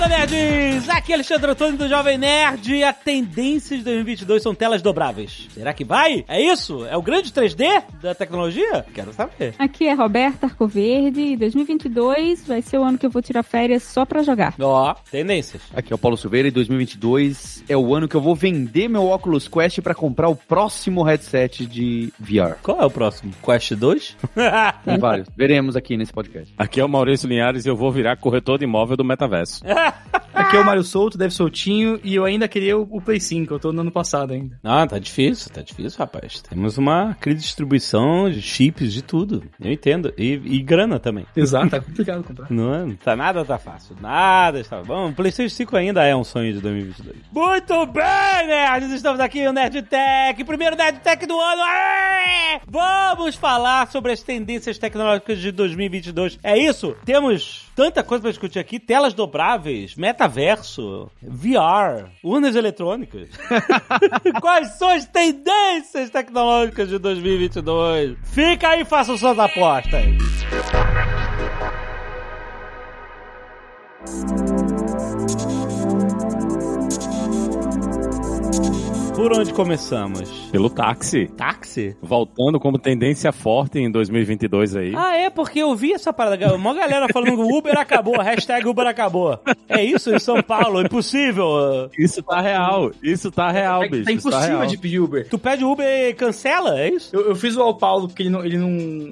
landa, nerds! Aqui é Alexandre Antônio do Jovem Nerd e a tendência de 2022 são telas dobráveis. Será que vai? É isso? É o grande 3D da tecnologia? Quero saber. Aqui é Roberta Arcoverde e 2022 vai ser o ano que eu vou tirar férias só pra jogar. Ó, tendências. Aqui é o Paulo Silveira e 2022 é o ano que eu vou vender meu Oculus Quest pra comprar o próximo headset de VR. Qual é o próximo? Quest 2? Tem vários. Veremos aqui nesse podcast. Aqui é o Maurício Linhares e eu vou virar corretor de imóvel do metaverso. Aqui é o Mário Solto, deve soltinho, e eu ainda queria o, o Play 5, eu tô no ano passado ainda. Ah, tá difícil, tá difícil, rapaz. Temos uma crise de distribuição de chips, de tudo. Eu entendo. E, e grana também. Exato, tá complicado comprar. Não, é- tá nada tá fácil. Nada está bom. O PlayStation 5 ainda é um sonho de 2022. Muito bem, nerds! Estamos aqui no Nerd Tech, primeiro Nerd Tech do ano. Aê! Vamos falar sobre as tendências tecnológicas de 2022. É isso? Temos tanta coisa pra discutir aqui: telas dobráveis, metaverso, VR, urnas eletrônicas. Quais são as tendências tecnológicas de 2022? Fica aí e façam suas apostas. Por onde começamos? Pelo táxi. Táxi? Voltando como tendência forte em 2022 aí. Ah, é, porque eu vi essa parada. Uma galera falando que o Uber acabou, hashtag Uber acabou. É isso em São Paulo, impossível. Isso tá real. Isso tá real, É, bicho. tá isso tá impossível real. de pedir Uber. Tu pede Uber e cancela, é isso? Eu, eu fiz o ao Paulo porque ele não, ele não.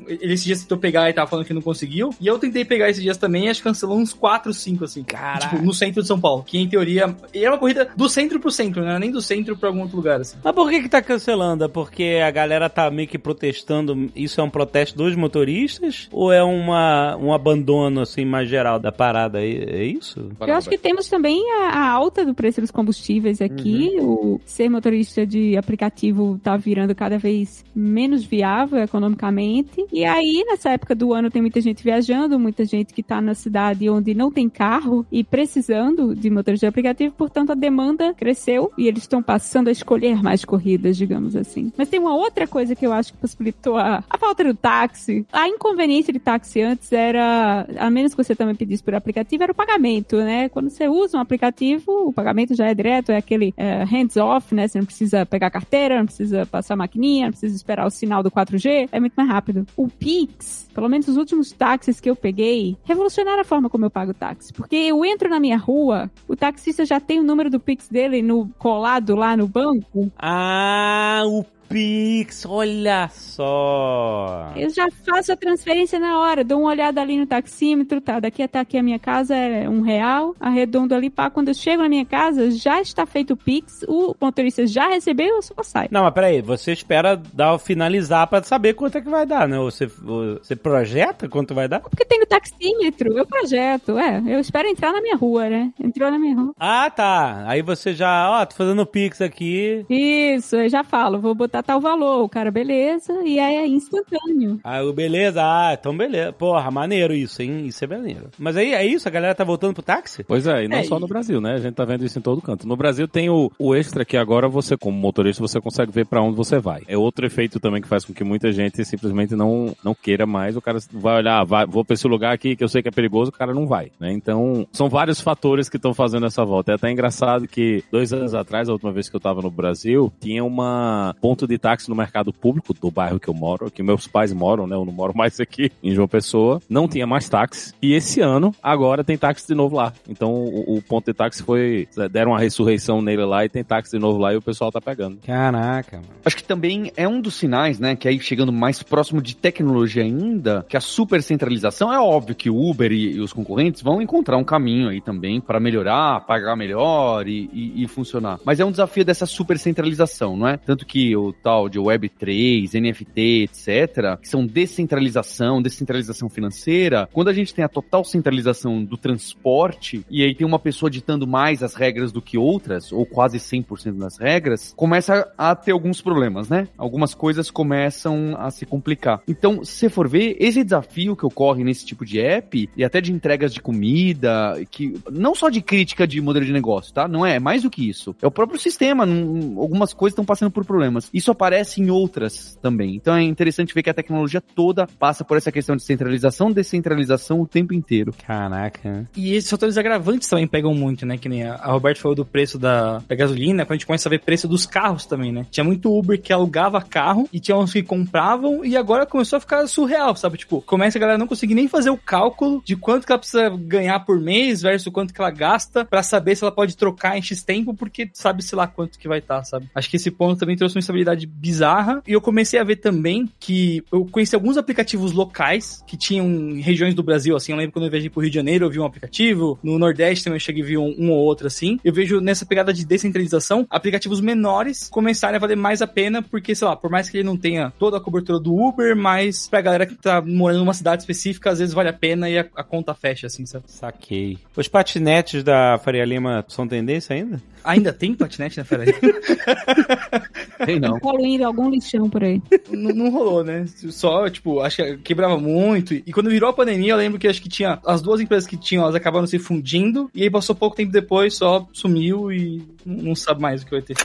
Ele esses dias tentou pegar e tava falando que não conseguiu. E eu tentei pegar esses dias também e acho que cancelou uns 4, 5, assim. Caraca. Tipo, no centro de São Paulo. Que em teoria. E é uma corrida do centro pro centro, né? Nem do centro pra algum outro lugar, assim. Mas por que que tá cancelando? É porque a galera tá meio que protestando, isso é um protesto dos motoristas? Ou é uma, um abandono, assim, mais geral da parada? É, é isso? Eu acho que temos também a, a alta do preço dos combustíveis aqui. O ser motorista de aplicativo tá virando cada vez menos viável economicamente. E aí, nessa época do ano, tem muita gente viajando, muita gente que tá na cidade onde não tem carro e precisando de motorista de aplicativo, portanto, a demanda cresceu e eles estão passando a escolher mais corridas, digamos assim. Mas tem uma outra coisa que eu acho que possibilitou a, a falta do táxi. A inconveniência de táxi antes era, a menos que você também pedisse por aplicativo, era o pagamento, né? Quando você usa um aplicativo, o pagamento já é direto, é aquele é, hands-off, né? Você não precisa pegar carteira, não precisa passar maquininha, não precisa esperar o sinal do 4G, é muito mais rápido. O Pix, pelo menos os últimos táxis que eu peguei, revolucionaram a forma como eu pago táxi. Porque eu entro na minha rua, o taxista já tem o número do Pix dele no colado lá no banco, Ah, o Pix, olha só. Eu já faço a transferência na hora, dou uma olhada ali no taxímetro, tá? Daqui até aqui a minha casa é um real, arredondo ali, pá. Quando eu chego na minha casa, já está feito o Pix, o motorista já recebeu, eu só saio. Não, mas peraí, você espera dar finalizar pra saber quanto é que vai dar, né? Você, você projeta quanto vai dar? Porque tem no taxímetro, eu projeto, é. Eu espero entrar na minha rua, né? Entrou na minha rua. Ah, tá. Aí você já, ó, tô fazendo Pix aqui. Isso, eu já falo, vou botar tal valor. O cara, beleza, e aí é instantâneo. Ah, o beleza, ah, então beleza. Porra, maneiro isso, hein? Isso é maneiro. Mas aí é isso, a galera tá voltando pro táxi? Pois é, e não É, só e- no Brasil, né? A gente tá vendo isso em todo canto. No Brasil tem o, o extra que agora você, como motorista, você consegue ver pra onde você vai. É outro efeito também que faz com que muita gente simplesmente não, não queira mais. O cara vai olhar, ah, vai, vou pra esse lugar aqui que eu sei que é perigoso, o cara não vai, né? Então, são vários fatores que estão fazendo essa volta. É até engraçado que dois anos atrás, a última vez que eu tava no Brasil, tinha uma ponto de táxi no mercado público do bairro que eu moro, que meus pais moram, né? Eu não moro mais aqui em João Pessoa. Não tinha mais táxi. E esse ano, agora tem táxi de novo lá. Então, o, o ponto de táxi foi. Deram uma ressurreição nele lá e tem táxi de novo lá e o pessoal tá pegando. Caraca, mano. Acho que também é um dos sinais, né, que aí chegando mais próximo de tecnologia ainda, que a super centralização é óbvio que o Uber e, e os concorrentes vão encontrar um caminho aí também para melhorar, pagar melhor e, e- e funcionar. Mas é um desafio dessa super centralização, não é? Tanto que o tal de Web3, NFT, etc., que são descentralização, descentralização financeira, quando a gente tem a total centralização do transporte e aí tem uma pessoa ditando mais as regras do que outras, ou quase 100% das regras, começa a ter alguns problemas, né? Algumas coisas começam a se complicar. Então, se for ver, esse desafio que ocorre nesse tipo de app, e até de entregas de comida, que não só de crítica de modelo de negócio, tá? Não é, é mais do que isso. É o próprio sistema, não- algumas coisas estão passando por problemas. Isso isso aparece em outras também. Então é interessante ver que a tecnologia toda passa por essa questão de centralização, descentralização o tempo inteiro. Caraca. E esses fatores agravantes também pegam muito, né? Que nem a, a Roberto falou do preço da, da gasolina, quando a gente começa a ver preço dos carros também, né? Tinha muito Uber que alugava carro e tinha uns que compravam e agora começou a ficar surreal, sabe? Tipo, começa a galera não conseguir nem fazer o cálculo de quanto que ela precisa ganhar por mês versus quanto que ela gasta pra saber se ela pode trocar em X tempo, porque sabe se lá quanto que vai estar, sabe? Acho que esse ponto também trouxe uma instabilidade bizarra e eu comecei a ver também que eu conheci alguns aplicativos locais que tinham em regiões do Brasil, assim, eu lembro quando eu viajei pro Rio de Janeiro, eu vi um aplicativo, no Nordeste também eu cheguei a ver um, um ou outro, assim. Eu vejo nessa pegada de descentralização, aplicativos menores começarem a valer mais a pena, porque, sei lá, por mais que ele não tenha toda a cobertura do Uber, mas pra galera que tá morando numa cidade específica, às vezes vale a pena e a, a conta fecha, assim, sabe? Saquei. Os patinetes da Faria Lima são tendência ainda? Ainda tem patinete na Fera Tem não. Poluindo algum lixão por aí. não, não rolou, né? Só, tipo, acho que quebrava muito. E quando virou a pandemia, eu lembro que acho que tinha as duas empresas que tinham, elas acabaram se fundindo. E aí passou pouco tempo depois, só sumiu e não sabe mais o que vai ter.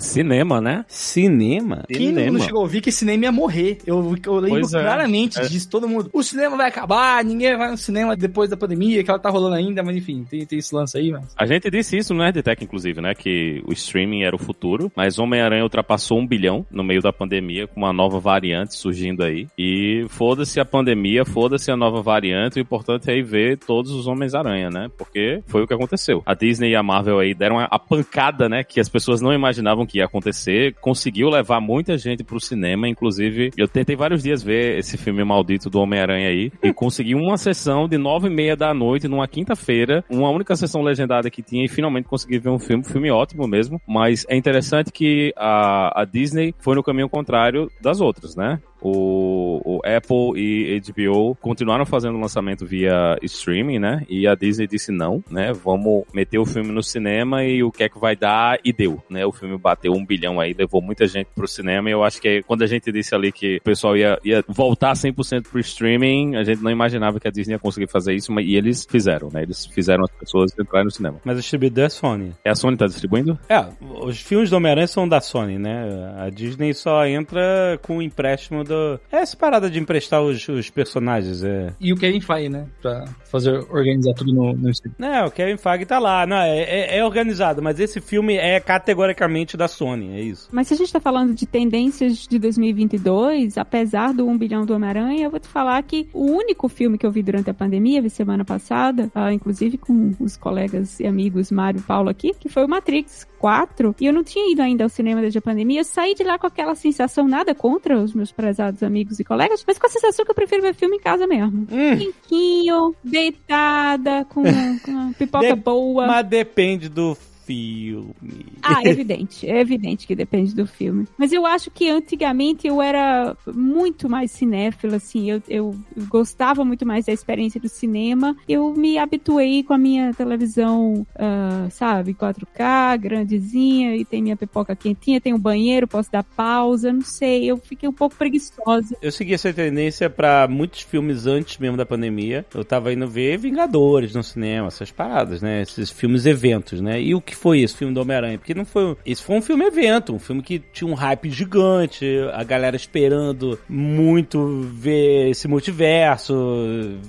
Cinema, né? Cinema? Quem não- não chegou a ouvir que cinema ia morrer? Eu, eu lembro é. claramente É. disso, todo mundo. O cinema vai acabar, ninguém vai no cinema depois da pandemia, que ela tá rolando ainda, mas enfim, tem, tem esse lance aí, mas. A gente disse isso no Nerdtech, inclusive, né? Que o streaming era o futuro, mas Homem-Aranha ultrapassou um bilhão no meio da pandemia, com uma nova variante surgindo aí. E foda-se a pandemia, foda-se a nova variante, o importante é ir ver todos os Homens-Aranha, né? Porque foi o que aconteceu. A Disney e a Marvel aí deram a, a pancada, né? Que as pessoas não imaginavam que ia acontecer, conseguiu levar muita gente pro cinema, inclusive eu tentei vários dias ver esse filme maldito do Homem-Aranha aí, e consegui uma sessão de nove e meia da noite, numa quinta-feira, uma única sessão legendada que tinha, e finalmente consegui ver um filme, filme ótimo mesmo, mas é interessante que a, a Disney foi no caminho contrário das outras, né? O, o Apple e HBO continuaram fazendo o lançamento via streaming, né? E a Disney disse não, né? Vamos meter o filme no cinema e o que é que vai dar e deu, né? O filme bateu um bilhão aí, levou muita gente pro cinema e eu acho que quando a gente disse ali que o pessoal ia, ia voltar 100% pro streaming, a gente não imaginava que a Disney ia conseguir fazer isso, mas e eles fizeram, né? Eles fizeram as pessoas entrarem no cinema. Mas o distribuidor é Sony. É a Sony tá distribuindo? É, os filmes do Homem-Aranha são da Sony, né? A Disney só entra com o empréstimo do. É essa parada de emprestar os, os personagens, é. E o Kevin Feige, né? Pra fazer, organizar tudo no, no estúdio. Não, o Kevin Feige tá lá. Não, é, é- é organizado, mas esse filme é categoricamente da Sony, é isso. Mas se a gente tá falando de tendências de 2022, apesar do 1 bilhão do Homem-Aranha, eu vou te falar que o único filme que eu vi durante a pandemia, vi semana passada, ah, inclusive com os colegas e amigos Mário e Paulo aqui, que foi o Matrix 4, e eu não tinha ido ainda ao cinema desde a pandemia, eu saí de lá com aquela sensação, nada contra os meus prezados amigos e colegas, mas com a sensação que eu prefiro ver filme em casa mesmo. Hum, Quinquinho, deitada, com, com uma pipoca De- boa. mas depende do filme. Ah, é evidente. É evidente que depende do filme. Mas eu acho que antigamente eu era muito mais cinéfila, assim. Eu, eu gostava muito mais da experiência do cinema. Eu me habituei com a minha televisão, ah, sabe, 4K, grandezinha, e tem minha pipoca quentinha, tem um banheiro, posso dar pausa, não sei. Eu fiquei um pouco preguiçosa. Eu segui essa tendência pra muitos filmes antes mesmo da pandemia. Eu tava indo ver Vingadores no cinema, essas paradas, né? Esses filmes eventos, né? E o que foi esse filme do Homem-Aranha? Porque não foi. Esse foi um filme evento, um filme que tinha um hype gigante, a galera esperando muito ver esse multiverso,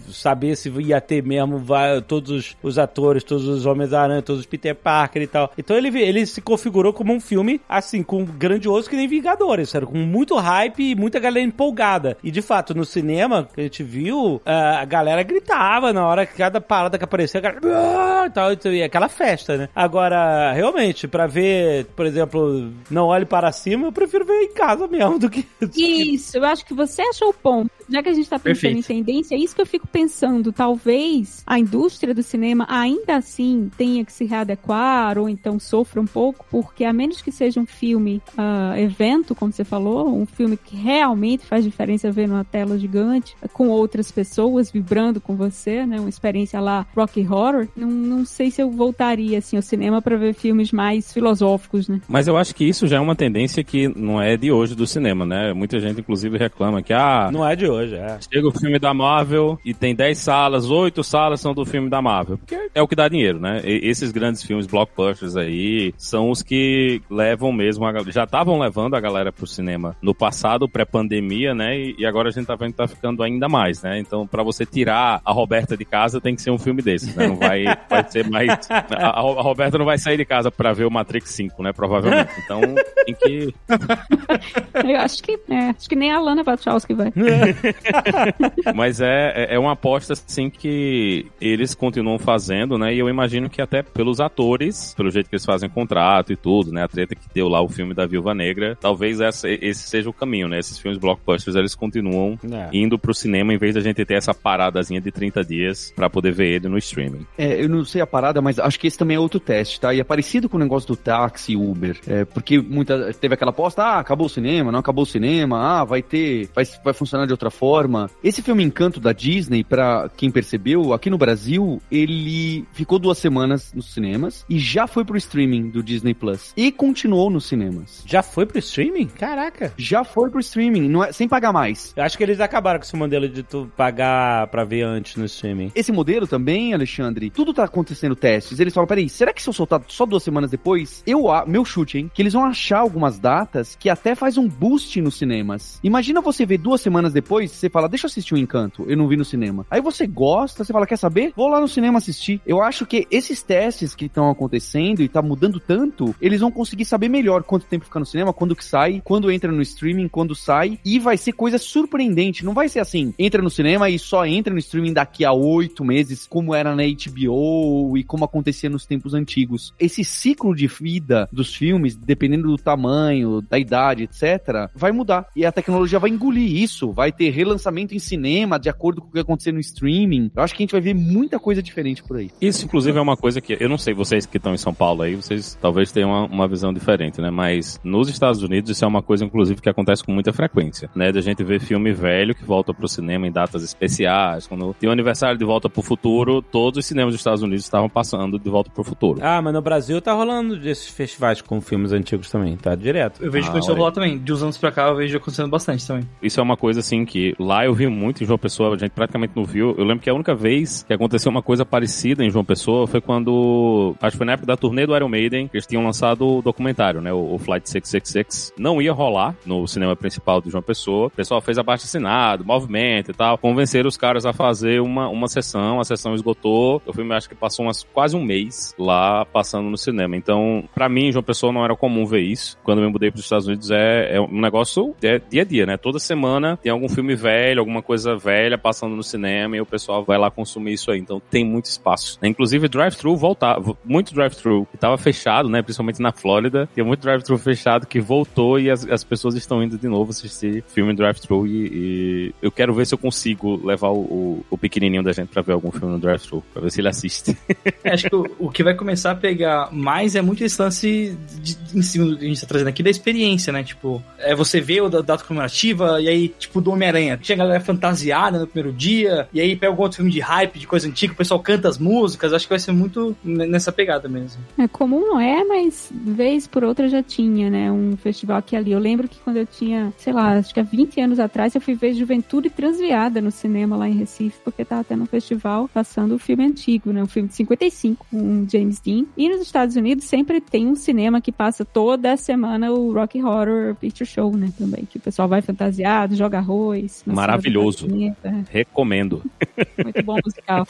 saber se ia ter mesmo todos os, atores, todos os Homens-Aranha, todos os Peter Parker e tal. Então ele, ele se configurou como um filme, assim, com grandioso que nem Vingadores, era com muito hype e muita galera empolgada. E de fato, no cinema que a gente viu, a galera gritava na hora que cada parada que aparecia, a galera, "Ah!" e tal, e aquela festa, né? Agora, realmente, pra ver, por exemplo, Não Olhe Para Cima, eu prefiro ver em casa mesmo do que. Isso, eu acho que você achou o ponto. Já que a gente tá pensando Perfeito. em tendência, é isso que eu fico pensando. Talvez a indústria do cinema ainda assim tenha que se readequar ou então sofra um pouco, porque a menos que seja um filme ah, evento, como você falou, um filme que realmente faz diferença ver numa tela gigante, com outras pessoas vibrando com você, né? Uma experiência lá Rocky Horror, não, não sei se eu voltaria assim ao cinema cinema pra ver filmes mais filosóficos, né? Mas eu acho que isso já é uma tendência que não é de hoje do cinema, né? Muita gente, inclusive, reclama que, ah, Não é de hoje, é. chega o filme da Marvel e tem 10 salas, 8 salas são do filme da Marvel. Porque é o que dá dinheiro, né? E- esses grandes filmes blockbusters aí são os que levam mesmo, a, já estavam levando a galera pro cinema no passado, pré-pandemia, né? E, agora a gente tá vendo que tá ficando ainda mais, né? Então, pra você tirar a Roberta de casa, tem que ser um filme desses, né? Não vai, vai ser mais... A, a Roberta não vai sair de casa pra ver o Matrix 5, né? Provavelmente. Então, tem que... Eu acho que, é, acho que nem a Lana Wachowski vai. Mas é, é- é uma aposta, assim, que eles continuam fazendo, né? E eu imagino que até pelos atores, pelo jeito que eles fazem contrato e tudo, né? A treta que deu lá o filme da Viúva Negra, talvez essa- esse seja o caminho, né? Esses filmes blockbusters, eles continuam É. indo pro cinema em vez da gente ter essa paradazinha de 30 dias pra poder ver ele no streaming. É, eu não sei a parada, mas acho que esse também é outro teste, tá? E é parecido com o negócio do táxi Uber. É, porque muita, teve aquela aposta, ah, acabou o cinema, não acabou o cinema, ah, vai ter, vai, vai funcionar de outra forma. Esse filme Encanto da Disney, pra quem percebeu, aqui no Brasil, ele ficou duas semanas nos cinemas e já foi pro streaming do Disney Plus. E continuou nos cinemas. Já foi pro streaming? Caraca. Já foi pro streaming, não é, sem pagar mais. Eu acho que eles acabaram com esse modelo de tu pagar pra ver antes no streaming. Esse modelo também, Alexandre, tudo tá acontecendo testes. Eles falam, peraí, será que se eu soltar só duas semanas depois, eu, meu chute, hein, que eles vão achar algumas datas que até faz um boost nos cinemas. Imagina você ver duas semanas depois, você fala, deixa eu assistir o Encanto, eu não vi no cinema. Aí você gosta, você fala, quer saber? Vou lá no cinema assistir. Eu acho que esses testes que estão acontecendo e tá mudando tanto, eles vão conseguir saber melhor quanto tempo fica no cinema, quando que sai, quando entra no streaming, quando sai, e vai ser coisa surpreendente. Não vai ser assim, entra no cinema e só entra no streaming daqui a oito meses, como era na HBO e como acontecia nos tempos antigos. Esse ciclo de vida dos filmes, dependendo do tamanho, da idade, etc., vai mudar. E a tecnologia vai engolir isso, vai ter relançamento em cinema de acordo com o que acontecer no streaming. Eu acho que a gente vai ver muita coisa diferente por aí. Isso, inclusive, é uma coisa que eu não sei, vocês que estão em São Paulo aí, vocês talvez tenham uma, uma visão diferente, né? Mas nos Estados Unidos isso é uma coisa, inclusive, que acontece com muita frequência, né? Da gente ver filme velho que volta pro cinema em datas especiais. Quando tem o aniversário de Volta pro Futuro, todos os cinemas dos Estados Unidos estavam passando de Volta pro Futuro. Ah, mas no Brasil tá rolando desses festivais com filmes antigos também, tá direto. Eu vejo Ah, que isso olha. rolar também. De uns anos pra cá eu vejo acontecendo bastante também. Isso é uma coisa assim que lá eu vi muito em João Pessoa, a gente praticamente não viu. Eu lembro que a única vez que aconteceu uma coisa parecida em João Pessoa foi quando, acho que foi na época da turnê do Iron Maiden, que eles tinham lançado o documentário, né, o, o Flight 666. Não ia rolar no cinema principal de João Pessoa. O pessoal fez abaixo assinado, movimento e tal, convenceram os caras a fazer uma, uma sessão, a sessão esgotou. O filme acho que passou umas, quase um mês lá passando no cinema. Então, pra mim, João Pessoa não era comum ver isso. Quando me mudei pros Estados Unidos é, é um negócio é dia a dia, né? Toda semana tem algum filme velho, alguma coisa velha passando no cinema e o pessoal vai lá consumir isso aí. Então tem muito espaço. né? Inclusive, drive-thru voltava, muito drive-thru que tava fechado, né? Principalmente na Flórida. Tem muito drive-thru fechado que voltou e as, as pessoas estão indo de novo assistir filme drive-thru e, e eu quero ver se eu consigo levar o, o, o pequenininho da gente pra ver algum filme no drive-thru, pra ver se ele assiste. É, acho que o, o que vai começar a pegar mais é muito esse lance de, em cima do que a gente tá trazendo aqui da experiência, né? Tipo, é você vê o da data comemorativa e aí, tipo, do Homem-Aranha. Chega a galera fantasiada no primeiro dia e aí pega algum outro filme de hype, de coisa antiga, o pessoal canta as músicas. Acho que vai ser muito nessa pegada mesmo. É comum não é, mas vez por outra já tinha, né? Um festival aqui ali. Eu lembro que quando eu tinha, sei lá, acho que há 20 anos atrás, eu fui ver Juventude Transviada no cinema lá em Recife, porque tava tendo um festival passando o filme antigo, né? O filme de 55, com o James Dean. E nos Estados Unidos sempre tem um cinema que passa toda semana o Rock Horror Picture Show, né? Também, que o pessoal vai fantasiado, joga arroz. Maravilhoso. Recomendo. Muito bom musical.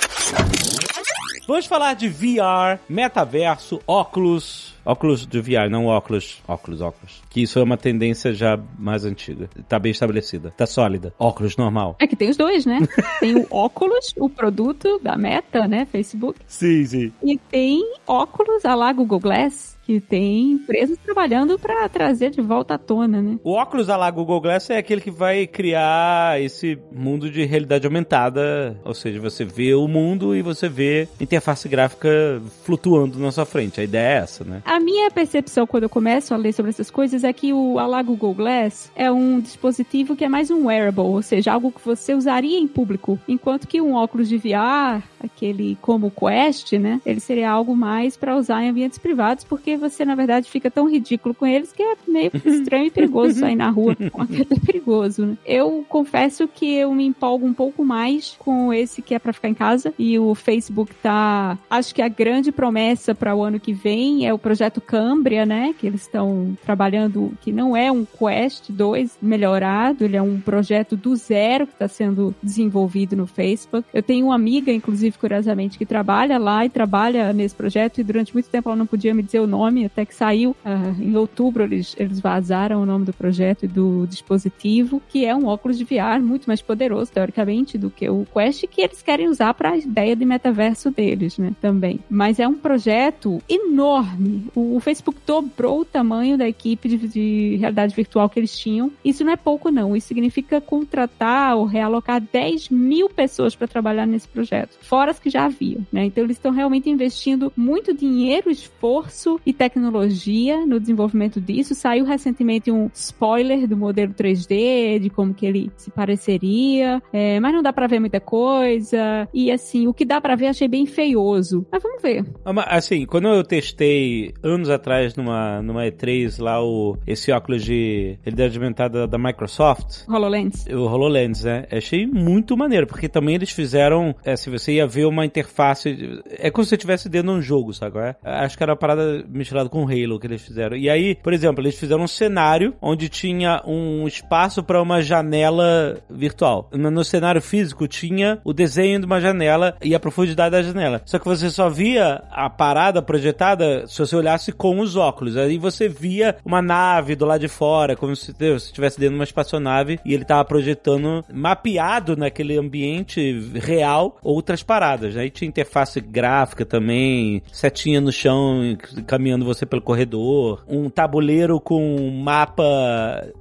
Vamos falar de VR, metaverso, óculos. Óculos de VR, não óculos. Óculos, óculos. Que isso é uma tendência já mais antiga. Tá bem estabelecida. Tá sólida. Óculos normal. É que tem os dois, né? Tem o óculos, o produto da Meta, né? Facebook. Sim, sim. E tem óculos a lá Google Glass. Que tem empresas trabalhando para trazer de volta à tona, né? O óculos a lá Google Glass é aquele que vai criar esse mundo de realidade aumentada, ou seja, você vê o mundo e você vê interface gráfica flutuando na sua frente. A ideia é essa, né? A minha percepção quando eu começo a ler sobre essas coisas é que o Alá Google Glass é um dispositivo que é mais um wearable, ou seja, algo que você usaria em público, enquanto que um óculos de VR, aquele como o Quest, né, ele seria algo mais para usar em ambientes privados, porque você na verdade fica tão ridículo com eles que é meio estranho e perigoso sair na rua. É perigoso, né? Eu confesso que eu me empolgo um pouco mais com esse que é para ficar em casa e o Facebook tá, acho que a grande promessa para o ano que vem é o projeto Cambria, né, que eles estão trabalhando, que não é um Quest 2 melhorado, ele é um projeto do zero que está sendo desenvolvido no Facebook. Eu tenho uma amiga, inclusive, curiosamente, que trabalha lá e trabalha nesse projeto e durante muito tempo ela não podia me dizer o nome, até que saiu uh, em outubro eles, eles vazaram o nome do projeto e do dispositivo, que é um óculos de VR muito mais poderoso, teoricamente, do que o Quest, que eles querem usar para a ideia de metaverso deles, né, também. Mas é um projeto enorme. O, o Facebook dobrou o tamanho da equipe de, de realidade virtual que eles tinham. Isso não é pouco, não. Isso significa contratar ou realocar 10 mil pessoas para trabalhar nesse projeto, fora as que já haviam, né? Então eles estão realmente investindo muito dinheiro, esforço e tecnologia no desenvolvimento disso. Saiu recentemente um spoiler do modelo 3D, de como que ele se pareceria, é, mas não dá para ver muita coisa. E assim, o que dá para ver achei bem feioso. Mas vamos ver. Assim, quando eu testei anos atrás numa, numa E3 lá o, esse óculos de realidade aumentada da Microsoft. HoloLens. O HoloLens, né? Achei muito maneiro, porque também eles fizeram, é, se você ia ver uma interface, é como se você estivesse dentro de um jogo, sabe? É? Acho que era uma parada misturada com Halo que eles fizeram. E aí, por exemplo, eles fizeram um cenário onde tinha um espaço para uma janela virtual. No cenário físico tinha o desenho de uma janela e a profundidade da janela. Só que você só via a parada projetada se você olhasse com os óculos. Aí você via uma nave do lado de fora, como se estivesse dentro de uma espaçonave e ele tava projetando, mapeado naquele ambiente real, outras paradas. Aí tinha interface gráfica também, setinha no chão, caminhando você pelo corredor, um tabuleiro com um mapa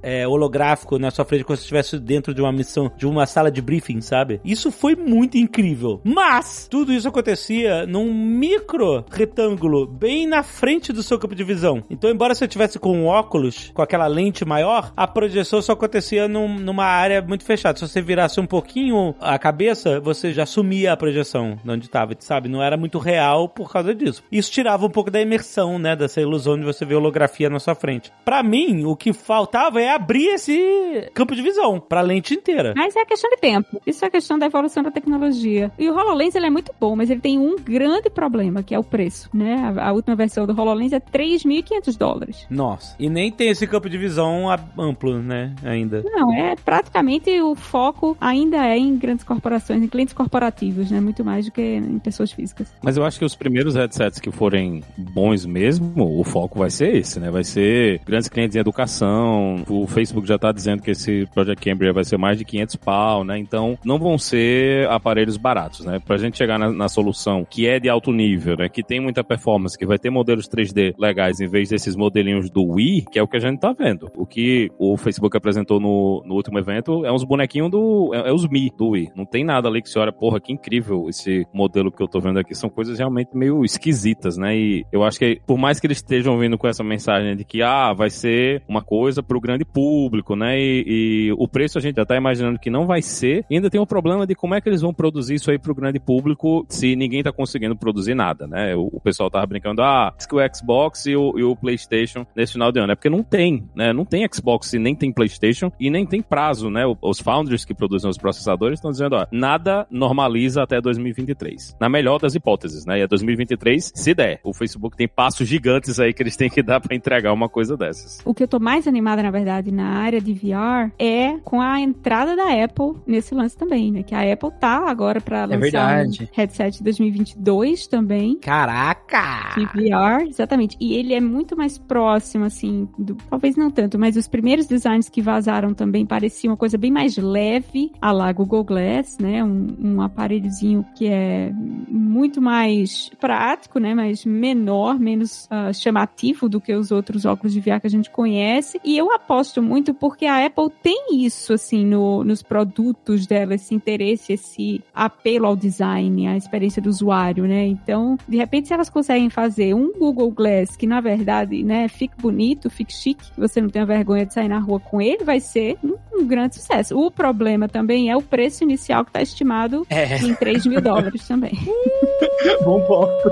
é, holográfico na sua frente, como se estivesse dentro de uma missão, de uma sala de briefing, sabe? Isso foi muito incrível. Mas, tudo isso acontecia num micro retângulo, bem na frente do seu campo de visão. Então, embora você tivesse com um óculos, com aquela lente maior, a projeção só acontecia num, numa área muito fechada. Se você virasse um pouquinho a cabeça, você já sumia a projeção de onde estava, sabe? Não era muito real por causa disso. Isso tirava um pouco da imersão, né? Dessa ilusão de você ver holografia na sua frente. Para mim, o que faltava é abrir esse campo de visão pra lente inteira. Mas é questão de tempo. Isso é questão da evolução da tecnologia. E o HoloLens, ele é muito bom, mas ele tem um grande problema, que é o preço, né? A, a última versão do HoloLens é 3.500 dólares. Nossa. E nem tem esse campo de visão amplo, né? Ainda. Não, é praticamente o foco ainda é em grandes corporações, em clientes corporativos, né? Muito mais do que em pessoas físicas. Mas eu acho que os primeiros headsets que forem bons mesmo, o foco vai ser esse, né? Vai ser grandes clientes em educação. O Facebook já tá dizendo que esse Project Cambria vai ser mais de 500 pau, né? Então, não vão ser aparelhos baratos, né? Pra gente chegar na, na solução que é de alto nível, né? Que tem muita performance, que vai ter modelos 3D legais em vez desses modelinhos do Wii, que é o que a gente tá vendo. O que o Facebook apresentou no, no último evento é uns bonequinhos do. É, é os Mi do Wii. Não tem nada ali que você olha, porra, que incrível esse modelo que eu tô vendo aqui. São coisas realmente meio esquisitas, né? E eu acho que, por mais que eles estejam vindo com essa mensagem de que, ah, vai ser uma coisa pro grande público, né? E, e o preço a gente já tá imaginando que não vai ser. E ainda tem um problema de como é que eles vão produzir isso aí pro grande público se ninguém tá conseguindo produzir nada, né? O, o pessoal tava brincando, ah, diz que o Xbox e o, e o PlayStation nesse final de ano. É porque não tem, né? Não tem Xbox e nem tem PlayStation e nem tem prazo, né? Os founders que produzem os processadores estão dizendo, ó, nada normaliza até 2023. Na melhor das hipóteses, né? E é 2023, se der. O Facebook tem passos gigantes aí que eles têm que dar para entregar uma coisa dessas. O que eu tô mais animada, na verdade, na área de VR é com a entrada da Apple nesse lance também, né? Que a Apple tá agora para lançar verdade. um headset 2022 também. Caraca! De VR, exatamente. E ele é muito mais próximo, assim, do, talvez não tanto, mas os primeiros designs que vazaram também pareciam uma coisa bem mais leve, a lá Google Glass, né? Um, um aparelhozinho que é muito mais prático, né? Mas menor, menos menos ah, chamativo do que os outros óculos de VR que a gente conhece. E eu aposto muito porque a Apple tem isso, assim, no, nos produtos dela, esse interesse, esse apelo ao design, à experiência do usuário, né? Então, de repente, se elas conseguem fazer um Google Glass que, na verdade, né, fique bonito, fique chique, que você não tenha vergonha de sair na rua com ele, vai ser um, um grande sucesso. O problema também é o preço inicial que está estimado É. em 3 mil dólares também. Bom ponto.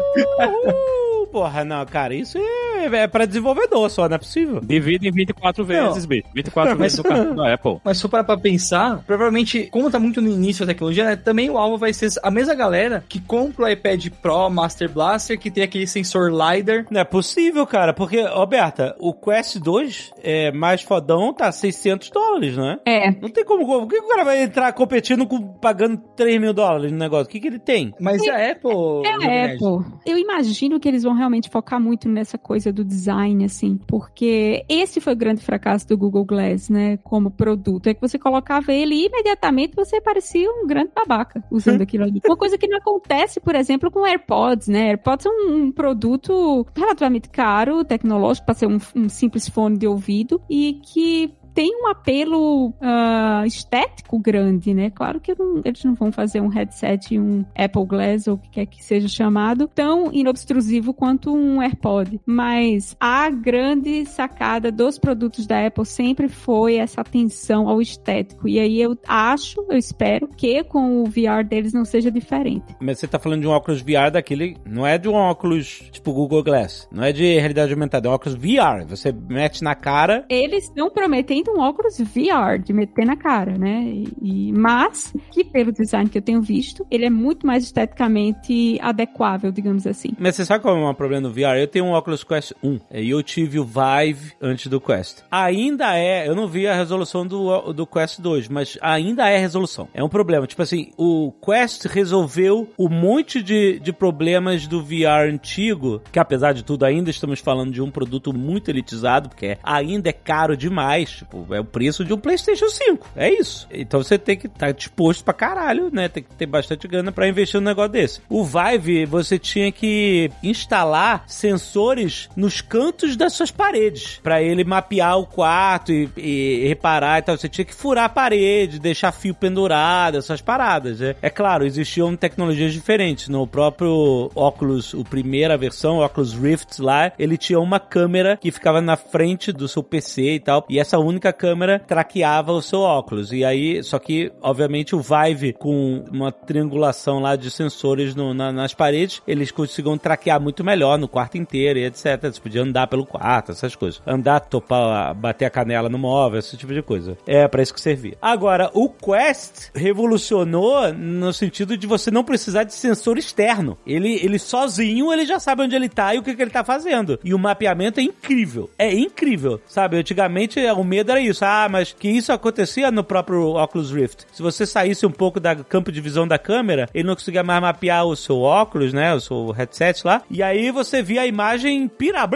Porra, não, cara, isso é, é pra desenvolvedor só, não é possível. Divide em 24 vezes, bicho. 24 Mas- vezes o cartão da Apple. Mas se for parar pra pensar, provavelmente, como tá muito no início da tecnologia, né, também o alvo vai ser a mesma galera que compra o iPad Pro Master Blaster, que tem aquele sensor LiDAR. Não é possível, cara, porque, Roberta, o Quest 2 é mais fodão, tá 600 dólares, não é? É. Não tem como. Por que o cara vai entrar competindo com pagando 3 mil dólares no negócio? O que, que ele tem? Mas e a Apple? É a? Apple. Eu imagino que eles vão realmente focar muito nessa coisa do design, assim, porque esse foi o grande fracasso do Google Glass, né, como produto. É que você colocava ele e imediatamente você parecia um grande babaca usando aquilo ali. Uma coisa que não acontece, por exemplo, com AirPods, né? AirPods é um, um produto relativamente caro, tecnológico, para ser um, um simples fone de ouvido e que tem um apelo ah, estético grande, né? Claro que não- eles não vão fazer um headset e um Apple Glass ou o que quer que seja chamado tão inobstrusivo quanto um AirPod. Mas a grande sacada dos produtos da Apple sempre foi essa atenção ao estético. E aí eu acho, eu espero que com o VR deles não seja diferente. Mas você tá falando de um óculos VR daquele. Não é de um óculos tipo Google Glass. Não é de realidade aumentada, é um óculos VR. Você mete na cara. Eles estão prometendo um óculos VR de meter na cara, né? E, mas, que pelo design que eu tenho visto, ele é muito mais esteticamente adequável, digamos assim. Mas você sabe qual é o problema no VR? Eu tenho um Oculus Quest 1 e eu tive o Vive antes do Quest. Ainda é, eu não vi a resolução do, do Quest 2, mas ainda é resolução. É um problema. Tipo assim, o Quest resolveu um monte de, de problemas do VR antigo, que apesar de tudo ainda estamos falando de um produto muito elitizado, porque ainda é caro demais. Tipo, é o preço de um PlayStation 5. É isso. Então você tem que estar disposto pra caralho, né? Tem que ter bastante grana pra investir num negócio desse. O Vive, você tinha que instalar sensores nos cantos das suas paredes pra ele mapear o quarto e, e reparar e tal. Você tinha que furar a parede, deixar fio pendurado, essas paradas. né? É claro, existiam tecnologias diferentes. No próprio Oculus, o primeira versão, o Oculus Rift lá, ele tinha uma câmera que ficava na frente do seu PC e tal. E essa única câmera traqueava o seu óculos. E aí, só que, obviamente, o Vive com uma triangulação lá de sensores no- na- nas paredes, eles conseguiam traquear muito melhor no quarto inteiro e etc. Você podia andar pelo quarto, essas coisas. Andar, topar, bater a canela no móvel, esse tipo de coisa. É pra isso que servia. Agora, o Quest revolucionou no sentido de você não precisar de sensor externo. Ele, ele sozinho, ele já sabe onde ele tá e o que, que ele tá fazendo. E o mapeamento é incrível. É incrível. Sabe, antigamente o medo era isso. Ah, mas que isso acontecia no próprio Oculus Rift. Se você saísse um pouco da campo de visão da câmera, ele não conseguia mais mapear o seu óculos, né? O seu headset lá. E aí você via a imagem pirar.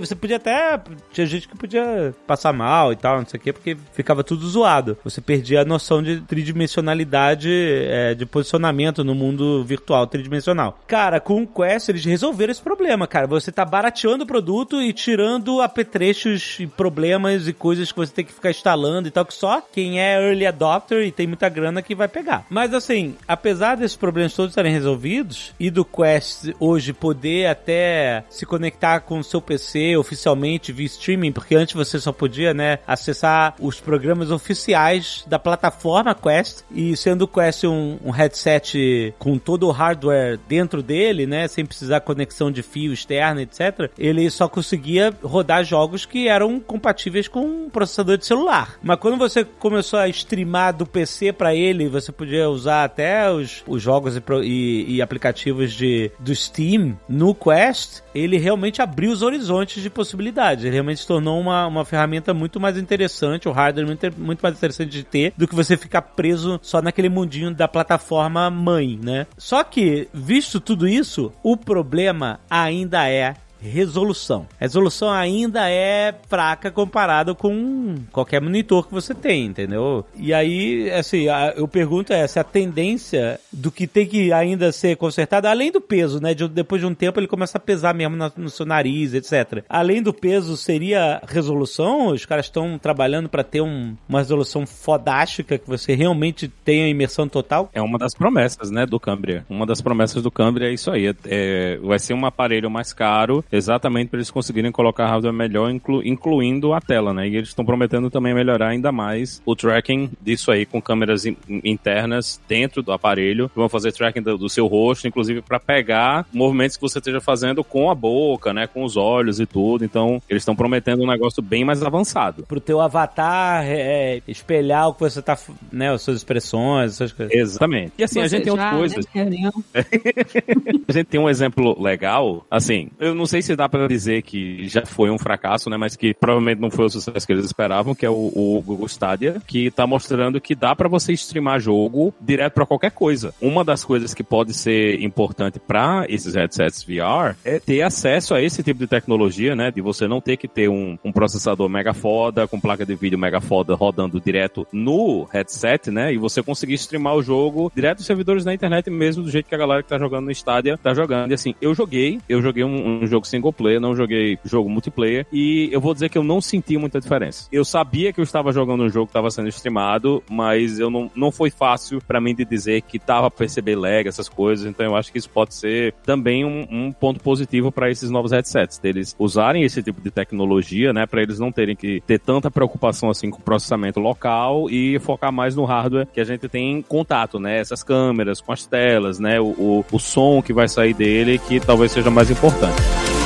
Você podia até. Tinha gente que podia passar mal e tal, não sei o quê, porque ficava tudo zoado. Você perdia a noção de tridimensionalidade, é, de posicionamento no mundo virtual tridimensional. Cara, com o Quest eles resolveram esse problema, cara. Você tá barateando o produto e tirando apetrechos e problemas e coisas que você tem que ficar instalando e tal, que só quem é early adopter e tem muita grana que vai pegar. Mas assim, apesar desses problemas todos estarem resolvidos e do Quest hoje poder até se conectar com o seu PC oficialmente via streaming, porque antes você só podia, né, acessar os programas oficiais da plataforma Quest e sendo o Quest um, um headset com todo o hardware dentro dele, né, sem precisar conexão de fio externo, etc. Ele só conseguia rodar jogos que eram compatíveis com processador de celular. Mas quando você começou a streamar do PC para ele, você podia usar até os, os jogos e, e- e aplicativos de, do Steam no Quest, ele realmente abriu os horizontes de possibilidades. Ele realmente se tornou uma, uma ferramenta muito mais interessante, o hardware muito, muito mais interessante de ter, do que você ficar preso só naquele mundinho da plataforma mãe, né? Só que, visto tudo isso, o problema ainda é resolução. A resolução ainda é fraca comparado com qualquer monitor que você tem, entendeu? E aí, assim, a, eu pergunto é se a tendência do que tem que ainda ser consertado, além do peso, né? De, depois de um tempo ele começa a pesar mesmo na, no seu nariz, etc. Além do peso, seria resolução? Os caras estão trabalhando para ter um, uma resolução fodástica que você realmente tenha imersão total? É uma das promessas, né, do Cambria. Uma das promessas do Cambria é isso aí. É, é vai ser um aparelho mais caro, exatamente para eles conseguirem colocar hardware melhor, inclu, incluindo a tela, né? E eles estão prometendo também melhorar ainda mais o tracking disso aí com câmeras in, internas dentro do aparelho. Vão fazer tracking do, do seu rosto, inclusive para pegar movimentos que você esteja fazendo com a boca, né? Com os olhos e tudo. Então, eles estão prometendo um negócio bem mais avançado. Pro teu avatar é, espelhar o que você tá, né? As suas expressões, essas coisas. Exatamente. E assim, Você a gente tem outras coisas. né? A gente tem um exemplo legal, assim, eu não sei se dá pra dizer que já foi um fracasso, né, mas que provavelmente não foi o sucesso que eles esperavam, que é o, o Google Stadia, que tá mostrando que dá pra você streamar jogo direto pra qualquer coisa. Uma das coisas que pode ser importante pra esses headsets VR é ter acesso a esse tipo de tecnologia, né, de você não ter que ter um, um processador mega foda, com placa de vídeo mega foda rodando direto no headset, né, e você conseguir streamar o jogo direto dos servidores na internet mesmo, do jeito que a galera que tá jogando no Stadia tá jogando. E assim, eu joguei, eu joguei um, um jogo single player, não joguei jogo multiplayer, e eu vou dizer que eu não senti muita diferença. Eu sabia que eu estava jogando um jogo que estava sendo streamado, mas eu não, não foi fácil pra mim de dizer que tava pra perceber lag, essas coisas, então eu acho que isso pode ser também um, um ponto positivo pra esses novos headsets, deles usarem esse tipo de tecnologia, né, pra eles não terem que ter tanta preocupação assim com o processamento local e focar mais no hardware que a gente tem contato, né, essas câmeras com as telas, né, o, o, o som que vai sair dele, que talvez seja mais importante.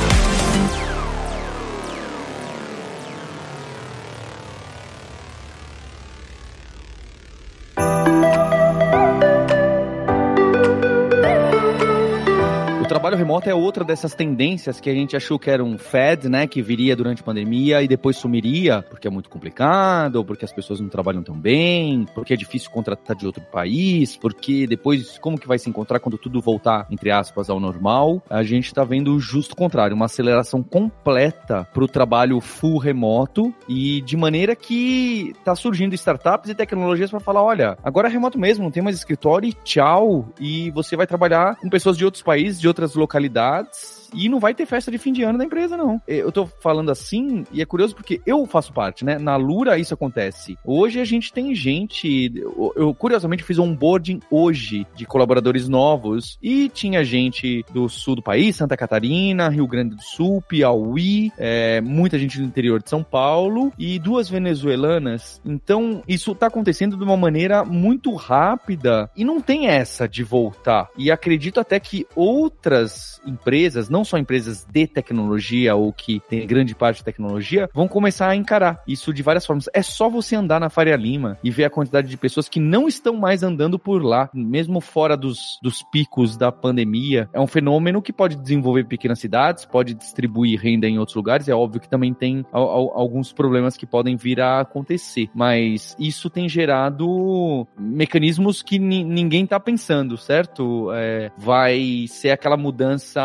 O remoto é outra dessas tendências que a gente achou que era um fad, né, que viria durante a pandemia e depois sumiria, porque é muito complicado, ou porque as pessoas não trabalham tão bem, porque é difícil contratar de outro país, porque depois como que vai se encontrar quando tudo voltar, entre aspas, ao normal? A gente tá vendo o justo contrário, uma aceleração completa pro trabalho full remoto e de maneira que tá surgindo startups e tecnologias para falar, olha, agora é remoto mesmo, não tem mais escritório e tchau, e você vai trabalhar com pessoas de outros países, de outras localidades localidades. E não vai ter festa de fim de ano da empresa, não. Eu tô falando assim, e é curioso porque eu faço parte, né? Na Lura isso acontece. Hoje a gente tem gente. Eu, eu, curiosamente fiz um onboarding hoje de colaboradores novos. E tinha gente do sul do país, Santa Catarina, Rio Grande do Sul, Piauí, é, muita gente do interior de São Paulo e duas venezuelanas. Então, isso tá acontecendo de uma maneira muito rápida e não tem essa de voltar. E acredito até que outras empresas, não só empresas de tecnologia ou que tem grande parte de tecnologia, vão começar a encarar isso de várias formas. É só você andar na Faria Lima e ver a quantidade de pessoas que não estão mais andando por lá, mesmo fora dos, dos picos da pandemia. É um fenômeno que pode desenvolver pequenas cidades, pode distribuir renda em outros lugares. É óbvio que também tem al- al- alguns problemas que podem vir a acontecer, mas isso tem gerado mecanismos que ni- ninguém tá pensando, certo? É, vai ser aquela mudança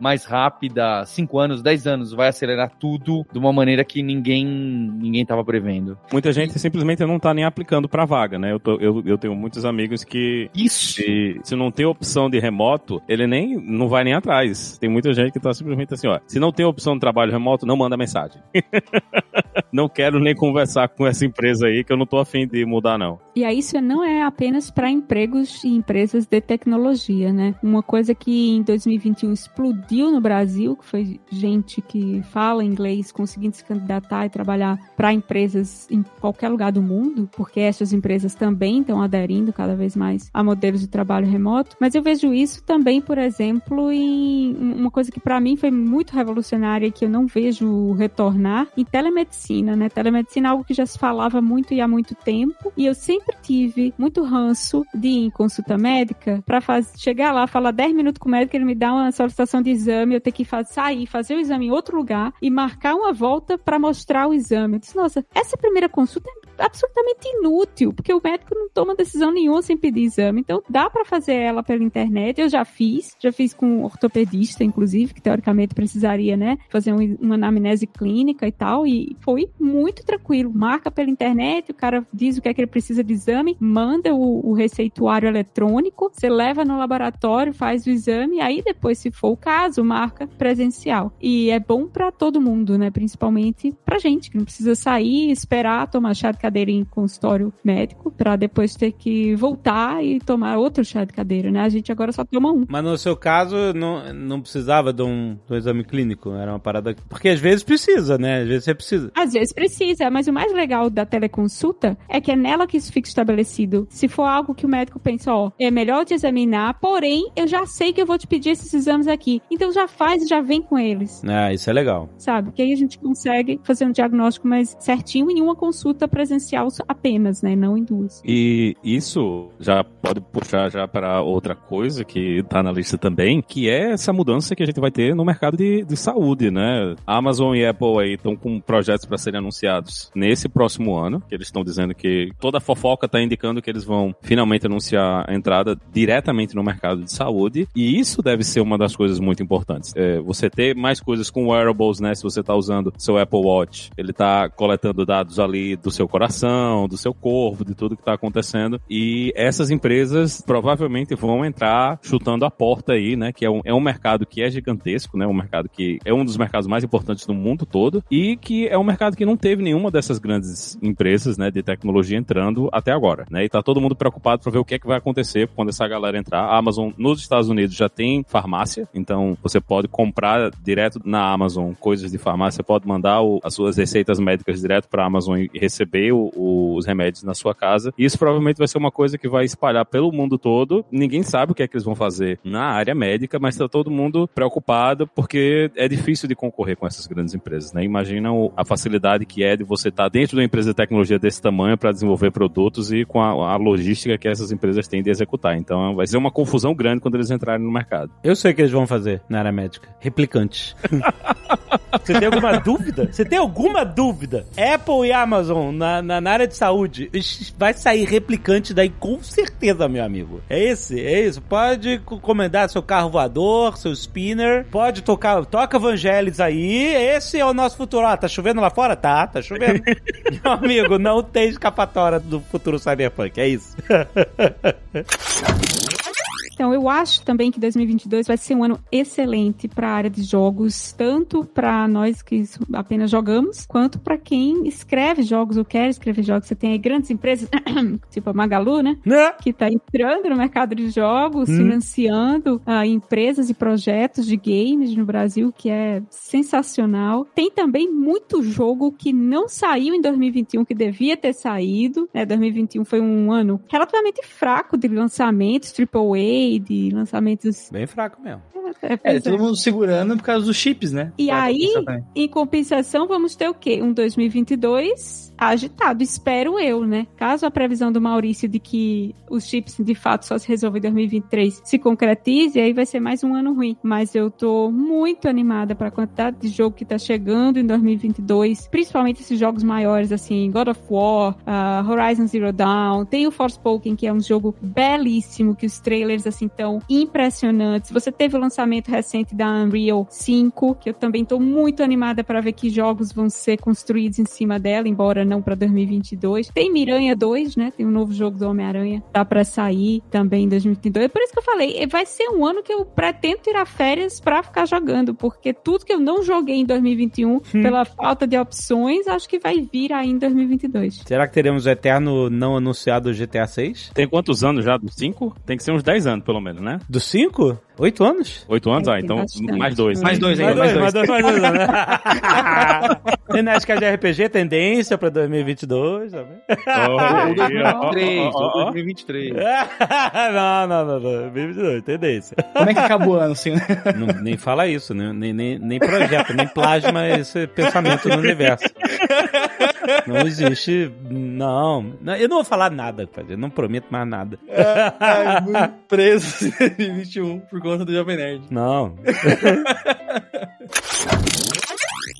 mais rápida, 5 anos, 10 anos, vai acelerar tudo de uma maneira que ninguém ninguém tava prevendo. Muita gente simplesmente não tá nem aplicando pra vaga, né? Eu, tô- eu, eu tenho muitos amigos que Isso. se, se não tem opção de remoto, ele nem não vai nem atrás. Tem muita gente que tá simplesmente assim, ó. Se não tem opção de trabalho remoto, não manda mensagem. não quero nem conversar com essa empresa aí que eu não tô afim de mudar, não. E aí isso não é apenas para empregos e empresas de tecnologia, né? Uma coisa que em 2021 explodiu no Brasil, que foi gente que fala inglês conseguindo se candidatar e trabalhar para empresas em qualquer lugar do mundo, porque essas empresas também estão aderindo cada vez mais a modelos de trabalho remoto. Mas eu vejo isso também, por exemplo, em uma coisa que para mim foi muito revolucionária e que eu não vejo retornar em telemedicina, né? Telemedicina é algo que já se falava muito e há muito tempo, e eu sempre tive muito ranço de ir em consulta médica para chegar lá, falar 10 minutos com o médico, ele me dá uma solicitação de exame, eu ter que faz, sair, fazer o exame em outro lugar e marcar uma volta para mostrar o exame. Eu disse, nossa, essa primeira consulta é absolutamente inútil, porque o médico não toma decisão nenhuma sem pedir exame. Então dá para fazer ela pela internet. Eu já fiz, já fiz com um ortopedista, inclusive, que teoricamente precisaria, né, fazer um, uma anamnese clínica e tal. E foi muito tranquilo. Marca pela internet, o cara diz o que é que ele precisa de exame, manda o, o receituário eletrônico, você leva no laboratório, faz o exame, aí depois, se for o caso, marca presencial. E é bom para todo mundo, né? Principalmente pra gente, que não precisa sair, esperar tomar chá de cadeira em consultório médico, para depois ter que voltar e tomar outro chá de cadeira, né? A gente agora só toma um. Mas no seu caso, não, não precisava de um, de um exame clínico? Era uma parada. Porque às vezes precisa, né? Às vezes você precisa. Às vezes precisa, mas o mais legal da teleconsulta é que é nela que isso fica estabelecido. Se for algo que o médico pensa, ó, é melhor te examinar, porém, eu já sei que eu vou te pedir esses exames aqui. Então já faz e já vem com eles. Ah, isso é legal. Sabe? Que aí a gente consegue fazer um diagnóstico mais certinho em uma consulta presencial apenas, né? Não em duas. E isso já pode puxar já para outra coisa que tá na lista também, que é essa mudança que a gente vai ter no mercado de, de saúde, né? Amazon e Apple aí estão com projetos para serem anunciados nesse próximo ano, que eles estão dizendo que toda a fofoca tá indicando que eles vão finalmente anunciar a entrada diretamente no mercado de saúde, e isso deve ser uma das coisas muito importantes. É, você ter mais coisas com wearables, né? Se você tá usando seu Apple Watch, ele tá coletando dados ali do seu coração, do seu corpo, de tudo que tá acontecendo, e essas empresas provavelmente vão entrar chutando a porta aí, né? Que é um, é um mercado que é gigantesco, né? Um mercado que é um dos mercados mais importantes do mundo todo e que é um mercado que não teve nenhuma dessas grandes empresas, né, de tecnologia entrando até agora, né? E tá todo mundo preocupado para ver o que é que vai acontecer quando essa galera entrar. A Amazon nos Estados Unidos já tem farmácia, então você pode comprar direto na Amazon coisas de farmácia, pode mandar o, as suas receitas médicas direto para Amazon e receber o, o, os remédios na sua casa. E isso provavelmente vai ser uma coisa que vai espalhar pelo mundo todo. Ninguém sabe o que é que eles vão fazer na área médica, mas tá todo mundo preocupado porque é difícil de concorrer com essas grandes empresas, né? Imagina o, a facilidade que é de você estar tá dentro de uma empresa de tecnologia desse tamanho para desenvolver produtos e com a, a, logística que essas empresas têm de executar. Então vai ser uma confusão grande quando eles entrarem no mercado. Eu sei o que eles vão fazer na área médica. Replicantes. Você tem alguma dúvida? Você tem alguma dúvida? Apple e Amazon na, na, na, área de saúde vai sair replicante daí com certeza, meu amigo. É esse, é isso. Pode comandar seu carro voador, seu spinner. Pode tocar, toca Vangelis aí. Esse é o nosso futuro. Ah, tá chovendo lá fora? Tá, tá chovendo. meu amigo, não tem escapatória do futuro cyberpunk. É isso. Então, eu acho também que 2022 vai ser um ano excelente para a área de jogos, tanto para nós que apenas jogamos, quanto para quem escreve jogos ou quer escrever jogos. Você tem aí grandes empresas, tipo a Magalu, né? né? Que está entrando no mercado de jogos, hum. financiando uh, empresas e projetos de games no Brasil, que é sensacional. Tem também muito jogo que não saiu em 2021, que devia ter saído. Né? 2021 foi um ano relativamente fraco de lançamentos, AAA, de lançamentos. Bem fraco mesmo. É, é, é, todo mundo segurando por causa dos chips, né? E pra aí, em compensação, vamos ter o quê? Um 2022 agitado, espero eu, né? Caso a previsão do Maurício de que os chips de fato só se resolvem em 2023 se concretize, aí vai ser mais um ano ruim. Mas eu tô muito animada para a quantidade de jogo que tá chegando em 2022, principalmente esses jogos maiores, assim, God of War, uh, Horizon Zero Dawn, tem o Forspoken, que é um jogo belíssimo, que os trailers, assim, tão impressionantes. Você teve o lançamento recente da Unreal 5, que eu também tô muito animada para ver que jogos vão ser construídos em cima dela, embora não para 2022. Tem Miranha 2, né? Tem um novo jogo do Homem-Aranha. Dá para sair também em 2022. É por isso que eu falei, vai ser um ano que eu pretendo tirar férias para ficar jogando, porque tudo que eu não joguei em 2021, hum. pela falta de opções, acho que vai vir aí em 2022. Será que teremos o eterno não anunciado GTA 6? Tem quantos anos já? Dos 5? Tem que ser uns 10 anos, pelo menos, né? Dos 5? Oito anos? Oito anos? Ah, então mais dois. Mais dois aí, mais dois. Mais dois, mais dois. Na de RPG, tendência pra 2022 também. Oh, 2023, oh, 2023. não, não, não, não, 2022, tendência. Como é que acabou o ano, assim, né? Não, nem fala isso, né? nem, nem, nem projeta, nem plasma esse pensamento no universo. Não existe, não. Eu não vou falar nada, eu não prometo mais nada. É, é, preso em 2021 por conta do Jovem Nerd. Não.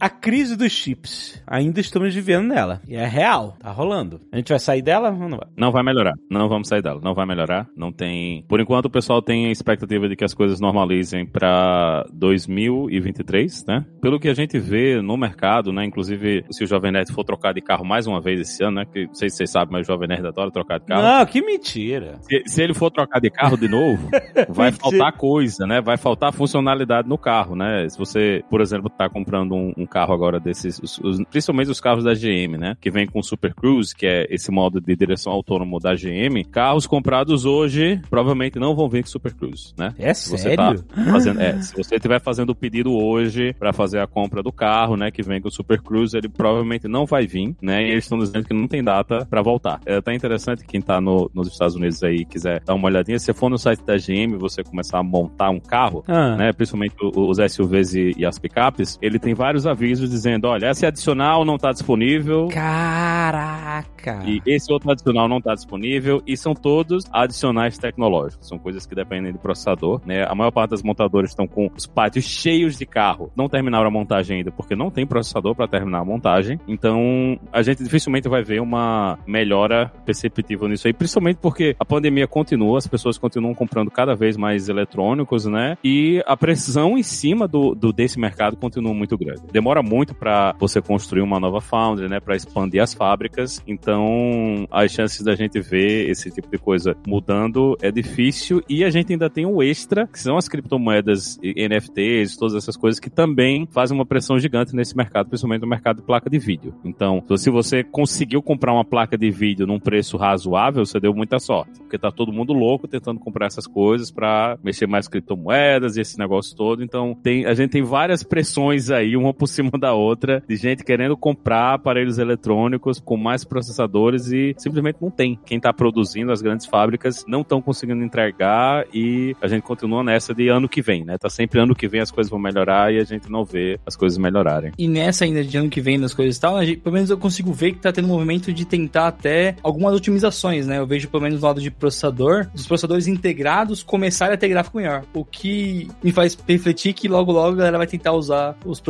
A crise dos chips. Ainda estamos vivendo nela. E é real. Tá rolando. A gente vai sair dela ou não vai? Não vai melhorar. Não vamos sair dela. Não vai melhorar. Não tem. Por enquanto, o pessoal tem a expectativa de que as coisas normalizem pra 2023, né? Pelo que a gente vê no mercado, né? Inclusive, se o Jovem Nerd for trocar de carro mais uma vez esse ano, né? Que não sei se vocês sabem, mas o Jovem Nerd adora trocar de carro. Não, que mentira. Se, se ele for trocar de carro de novo, vai faltar coisa, né? Vai faltar funcionalidade no carro, né? Se você, por exemplo, tá comprando um, um carro agora desses, os- os- principalmente os carros da GM, né? Que vem com Super Cruise, que é esse modo de direção autônomo da GM. Carros comprados hoje provavelmente não vão vir com Super Cruise, né? É Se você sério? tá fazendo, é, se você estiver fazendo o pedido hoje para fazer a compra do carro, né, que vem com o Super Cruise, ele provavelmente não vai vir, né? E eles estão dizendo que não tem data para voltar. É até interessante quem tá no- nos Estados Unidos aí e quiser dar uma olhadinha, se for no site da GM, você começar a montar um carro, Ah. né, principalmente o- os SUVs e, e as picapes, ele tem vários avisos dizendo, olha, essa é adicional, não tá disponível, Caraca. e esse outro adicional não está disponível e são todos adicionais tecnológicos. São coisas que dependem do processador, né? A maior parte das montadoras estão com os pátios cheios de carro. Não terminaram a montagem ainda porque não tem processador para terminar a montagem. Então, a gente dificilmente vai ver uma melhora perceptível nisso aí, principalmente porque a pandemia continua, as pessoas continuam comprando cada vez mais eletrônicos, né? E a pressão em cima do, do desse mercado continua muito grande. Demora muito para você construir uma nova foundry, né, para expandir as fábricas. Então, as chances da gente ver esse tipo de coisa mudando é difícil e a gente ainda tem o extra, que são as criptomoedas NFTs, todas essas coisas que também fazem uma pressão gigante nesse mercado, principalmente no mercado de placa de vídeo. Então, se você conseguiu comprar uma placa de vídeo num preço razoável, você deu muita sorte, porque tá todo mundo louco tentando comprar essas coisas para mexer mais criptomoedas e esse negócio todo. Então, tem, a gente tem várias pressões aí, uma por cima da outra, de gente querendo comprar aparelhos eletrônicos com mais processadores e simplesmente não tem. Quem tá produzindo, as grandes fábricas, não estão conseguindo entregar e a gente continua nessa de ano que vem, né? Tá sempre ano que vem as coisas vão melhorar e a gente não vê as coisas melhorarem. E nessa ainda de ano que vem das coisas e tal, gente- pelo menos eu consigo ver que tá tendo um movimento de tentar até algumas otimizações, né? Eu vejo pelo menos no lado de processador, os processadores integrados começarem a ter gráfico melhor. O que me faz refletir que logo logo a galera vai tentar usar os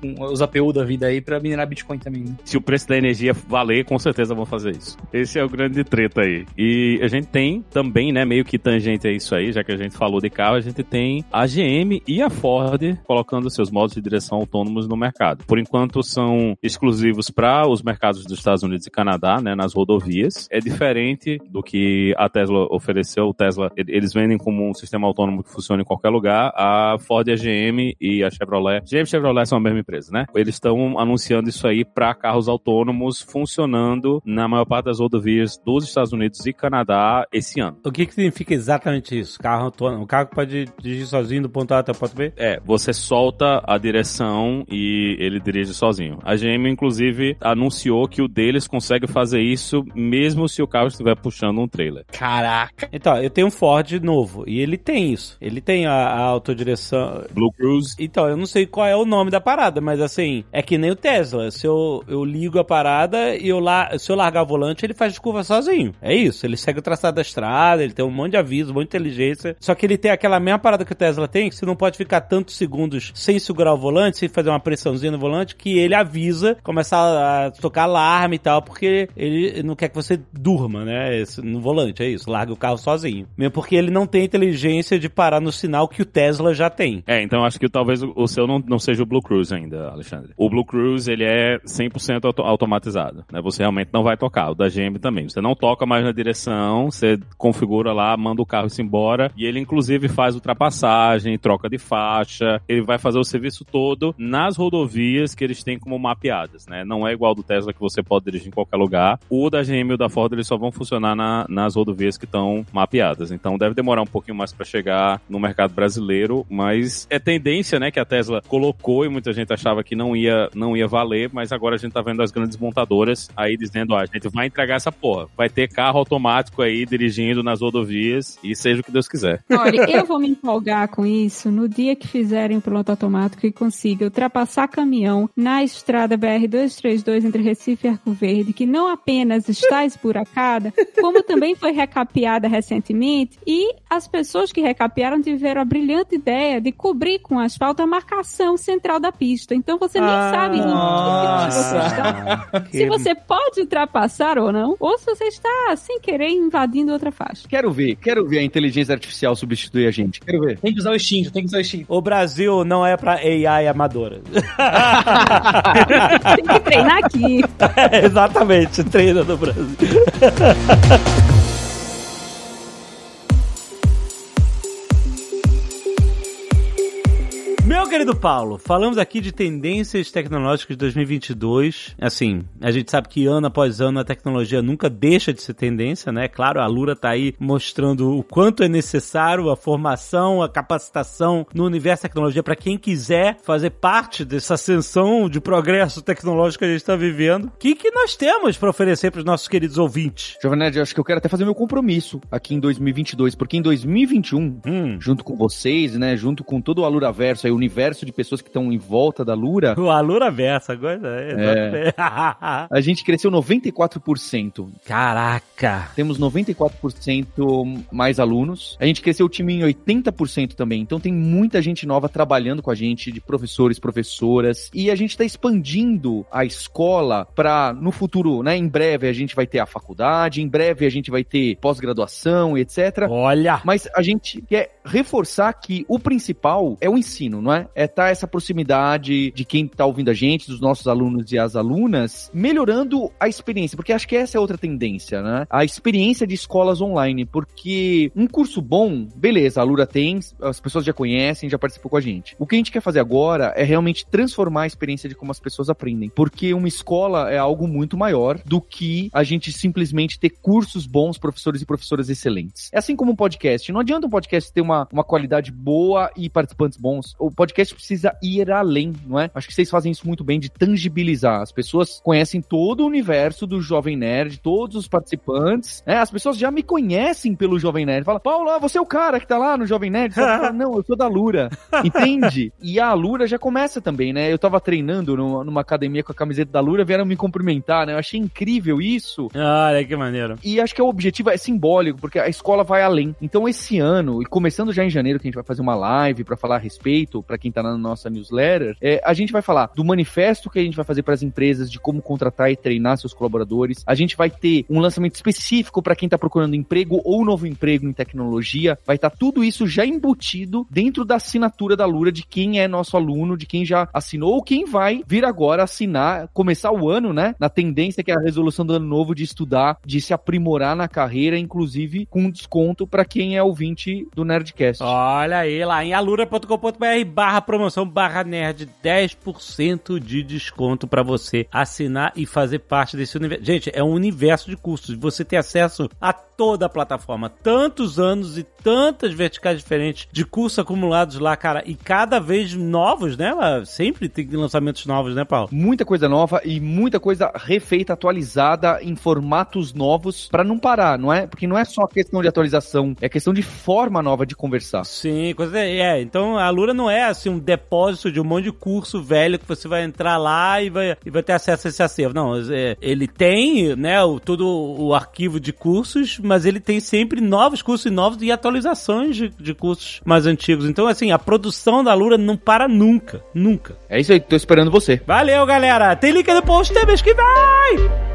com os APU da vida aí pra minerar Bitcoin também. Né? se o preço da energia valer, com certeza vão fazer isso. Esse é o grande treta aí. E a gente tem também, né, meio que tangente a isso aí, já que a gente falou de carro, a gente tem a GM e a Ford colocando seus modos de direção autônomos no mercado. Por enquanto são exclusivos para os mercados dos Estados Unidos e Canadá, né, nas rodovias. É diferente do que a Tesla ofereceu. O Tesla, ele- eles vendem como um sistema autônomo que funciona em qualquer lugar. A Ford, a GM e a Chevrolet. GM e Chevrolet são a mesma empresa, né? Eles estão anunciando isso aí para carros autônomos funcionando na maior parte das rodovias dos Estados Unidos e Canadá esse ano. O que, que significa exatamente isso? Carro autônomo. O carro que pode dirigir sozinho do ponto A até o ponto B? É, você solta a direção e ele dirige sozinho. A GM, inclusive, anunciou que o deles consegue fazer isso mesmo se o carro estiver puxando um trailer. Caraca! Então, eu tenho um Ford novo e ele tem isso. Ele tem a, a autodireção. Blue Cruise. Então, eu não sei qual é o nome da parada, mas assim, é que nem o Tesla. Se eu, eu ligo a parada e eu la, se eu largar o volante, ele faz curva sozinho. É isso. Ele segue o traçado da estrada, ele tem um monte de aviso, um monte de inteligência. Só que ele tem aquela mesma parada que o Tesla tem, que você não pode ficar tantos segundos sem segurar o volante, sem fazer uma pressãozinha no volante, que ele avisa, começa a tocar alarme e tal, porque ele não quer que você durma, né? esse- No volante, é isso. Larga o carro sozinho. Mesmo porque ele não tem inteligência de parar no sinal que o Tesla já tem. É, então acho que talvez o, o seu não, não seja o Blue Cruise ainda, Alexandre. O Blue Cruise, ele é 100% auto- automatizado, né? Você realmente não vai tocar. O da GM também. Você não toca mais na direção, você configura lá, manda o carro se embora e ele inclusive faz ultrapassagem, troca de faixa, ele vai fazer o serviço todo nas rodovias que eles têm como mapeadas, né? Não é igual do Tesla que você pode dirigir em qualquer lugar. O da GM e o da Ford, eles só vão funcionar na- nas rodovias que estão mapeadas. Então deve demorar um pouquinho mais para chegar no mercado brasileiro, mas é tendência, né, que a Tesla colocou e muita gente achava que não ia, não ia valer, mas agora a gente tá vendo as grandes montadoras aí dizendo, ó, a gente vai entregar essa porra. Vai ter carro automático aí dirigindo nas rodovias e seja o que Deus quiser. Olha, eu vou me empolgar com isso no dia que fizerem o piloto automático e consiga ultrapassar caminhão na estrada BR-232 entre Recife e Arco Verde, que não apenas está esburacada, como também foi recapeada recentemente, e as pessoas que recapearam tiveram a brilhante ideia de cobrir com asfalto a marcação central da pista. Pista, então você nem Ah, sabe em que você está. Se você pode ultrapassar ou não, ou se você está, sem querer, invadindo outra faixa. Quero ver, quero ver a inteligência artificial substituir a gente. Quero ver. Tem que usar o instinto, tem que usar o instinto. O Brasil não é pra AI amadora. Tem que treinar aqui. Exatamente, treina no Brasil. Querido Paulo, falamos aqui de tendências tecnológicas de 2022. Assim, a gente sabe que ano após ano a tecnologia nunca deixa de ser tendência, né? Claro, a Lura tá aí mostrando o quanto é necessário a formação, a capacitação no universo da tecnologia para quem quiser fazer parte dessa ascensão de progresso tecnológico que a gente está vivendo. O que, que nós temos para oferecer para os nossos queridos ouvintes? Eu acho que eu quero até fazer meu compromisso aqui em 2022, porque em 2021, Hum, junto com vocês, né, junto com todo o Aluraverso, aí, o universo de pessoas que estão em volta da Lura, o Alura Versa, agora é. a gente cresceu 94%. Caraca! Temos 94% mais alunos. A gente cresceu o time em 80% também. Então tem muita gente nova trabalhando com a gente, de professores, professoras. E a gente está expandindo a escola para no futuro, né? Em breve a gente vai ter a faculdade, em breve a gente vai ter pós-graduação, etc. Olha! Mas a gente quer reforçar que o principal é o ensino, não é? É estar essa proximidade de quem está ouvindo a gente, dos nossos alunos e as alunas, melhorando a experiência, porque acho que essa é outra tendência, né? A experiência de escolas online, porque um curso bom, beleza, a Lura tem, as pessoas já conhecem, já participou com a gente. O que a gente quer fazer agora é realmente transformar a experiência de como as pessoas aprendem, porque uma escola é algo muito maior do que a gente simplesmente ter cursos bons, professores e professoras excelentes. É assim como um podcast. Não adianta um podcast ter uma, uma qualidade boa e participantes bons. O podcast precisa ir além, não é? Acho que vocês fazem isso muito bem de tangibilizar. As pessoas conhecem todo o universo do Jovem Nerd, todos os participantes. né? As pessoas já me conhecem pelo Jovem Nerd. Fala, Paulo, ah, você é o cara que tá lá no Jovem Nerd? Não, eu sou da Lura. Entende? E a Lura já começa também, né? Eu tava treinando numa, academia com a camiseta da Lura, vieram me cumprimentar, né? Eu achei incrível isso. Olha que maneiro. E acho que o objetivo é simbólico, porque a escola vai além. Então, esse ano, e começando já em janeiro, que a gente vai fazer uma live pra falar a respeito, pra quem tá na nossa newsletter, é, a gente vai falar do manifesto que a gente vai fazer para as empresas de como contratar e treinar seus colaboradores. A gente vai ter um lançamento específico para quem tá procurando emprego ou novo emprego em tecnologia. Vai estar tudo isso já embutido dentro da assinatura da Lura de quem é nosso aluno, de quem já assinou ou quem vai vir agora assinar, começar o ano, né? Na tendência que é a resolução do ano novo de estudar, de se aprimorar na carreira, inclusive com desconto para quem é ouvinte do Nerdcast. Olha aí, lá em alura.com.br promoção barra nerd, 10% de desconto pra você assinar e fazer parte desse universo. Gente, é um universo de cursos. Você tem acesso a toda a plataforma. Tantos anos e tantas verticais diferentes de cursos acumulados lá, cara. E cada vez novos, né? Sempre tem lançamentos novos, né, Paulo? Muita coisa nova e muita coisa refeita, atualizada em formatos novos para não parar, não é? Porque não é só questão de atualização, é questão de forma nova de conversar. Sim, coisa é. Então a Lura não é assim um depósito de um monte de curso velho que você vai entrar lá e vai, e vai ter acesso a esse acervo. Não, é, ele tem, né, o, todo o arquivo de cursos, mas ele tem sempre novos cursos novos e atualizações de, de cursos mais antigos. Então, assim, a produção da Lura não para nunca. Nunca. É isso aí, tô esperando você. Valeu, galera! Tem link no post, tem mês que vai!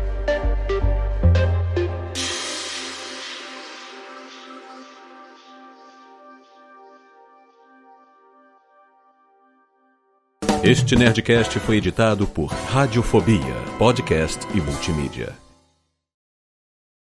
Este Nerdcast foi editado por Radiofobia, podcast e multimídia.